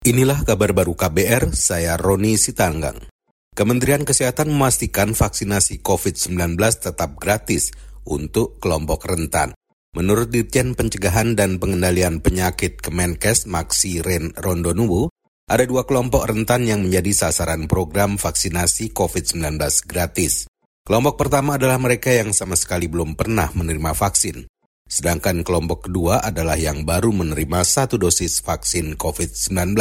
Inilah kabar baru KBR, saya Roni Sitanggang. Kementerian Kesehatan memastikan vaksinasi COVID-19 tetap gratis untuk kelompok rentan. Menurut Dirjen Pencegahan dan Pengendalian Penyakit Kemenkes Maksi Ren Rondonuwu, ada dua kelompok rentan yang menjadi sasaran program vaksinasi COVID-19 gratis. Kelompok pertama adalah mereka yang sama sekali belum pernah menerima vaksin. Sedangkan kelompok kedua adalah yang baru menerima satu dosis vaksin COVID-19.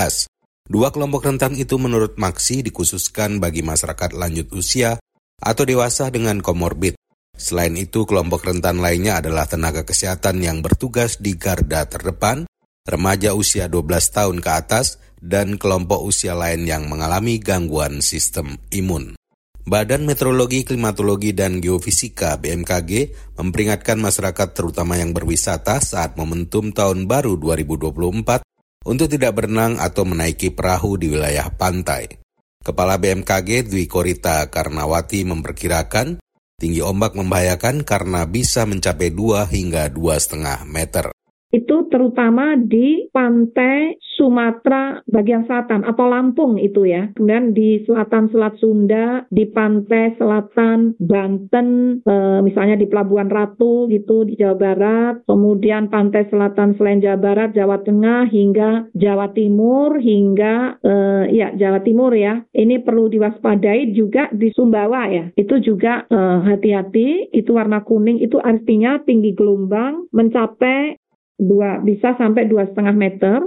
Dua kelompok rentan itu menurut Maksi dikhususkan bagi masyarakat lanjut usia atau dewasa dengan komorbid. Selain itu, kelompok rentan lainnya adalah tenaga kesehatan yang bertugas di garda terdepan, remaja usia 12 tahun ke atas, dan kelompok usia lain yang mengalami gangguan sistem imun. Badan Meteorologi, Klimatologi, dan Geofisika BMKG memperingatkan masyarakat terutama yang berwisata saat momentum tahun baru 2024 untuk tidak berenang atau menaiki perahu di wilayah pantai. Kepala BMKG Dwi Korita Karnawati memperkirakan tinggi ombak membahayakan karena bisa mencapai 2 hingga 2,5 meter itu terutama di pantai Sumatera bagian selatan atau Lampung itu ya. Kemudian di selatan Selat Sunda, di pantai selatan Banten, e, misalnya di Pelabuhan Ratu gitu di Jawa Barat, kemudian pantai selatan selain Jawa Barat, Jawa Tengah hingga Jawa Timur hingga e, ya Jawa Timur ya. Ini perlu diwaspadai juga di Sumbawa ya. Itu juga eh, hati-hati, itu warna kuning itu artinya tinggi gelombang mencapai dua bisa sampai dua setengah meter.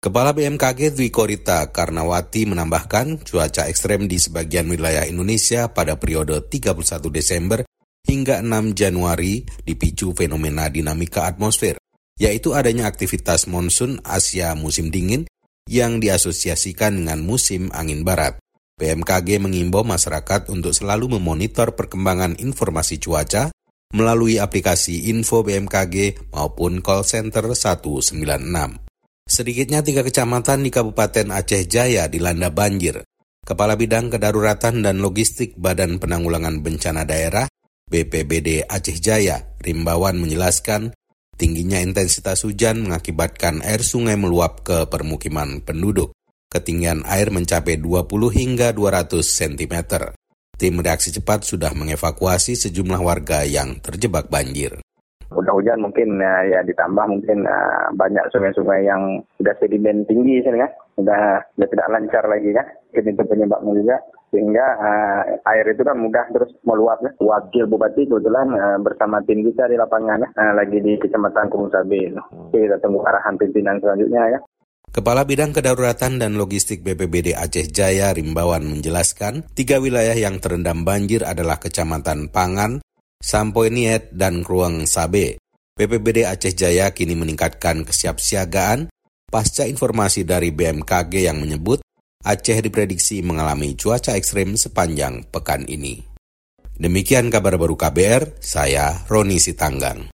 Kepala BMKG Dwi Korita Karnawati menambahkan cuaca ekstrem di sebagian wilayah Indonesia pada periode 31 Desember hingga 6 Januari dipicu fenomena dinamika atmosfer, yaitu adanya aktivitas monsun Asia musim dingin yang diasosiasikan dengan musim angin barat. BMKG mengimbau masyarakat untuk selalu memonitor perkembangan informasi cuaca melalui aplikasi info BMKG maupun call center 196. Sedikitnya tiga kecamatan di Kabupaten Aceh Jaya dilanda banjir. Kepala Bidang Kedaruratan dan Logistik Badan Penanggulangan Bencana Daerah BPBD Aceh Jaya, Rimbawan menjelaskan tingginya intensitas hujan mengakibatkan air sungai meluap ke permukiman penduduk. Ketinggian air mencapai 20 hingga 200 cm. Tim reaksi cepat sudah mengevakuasi sejumlah warga yang terjebak banjir. Udah hujan mungkin ya, ya ditambah mungkin uh, banyak sungai-sungai yang sudah sedimen tinggi sini kan, sudah, sudah tidak lancar lagi kan, itu penyebabnya juga sehingga uh, air itu kan mudah terus meluap ya. Wakil Bupati kebetulan uh, bersama tim kita di lapangan ya, uh, lagi di Kecamatan Gunung Sabe. Kita tunggu arahan pimpinan selanjutnya ya. Kepala Bidang Kedaruratan dan Logistik BPBD Aceh Jaya Rimbawan menjelaskan, tiga wilayah yang terendam banjir adalah Kecamatan Pangan, Sampoiniet, dan Kruang Sabe. BPBD Aceh Jaya kini meningkatkan kesiapsiagaan pasca informasi dari BMKG yang menyebut Aceh diprediksi mengalami cuaca ekstrim sepanjang pekan ini. Demikian kabar baru KBR, saya Roni Sitanggang.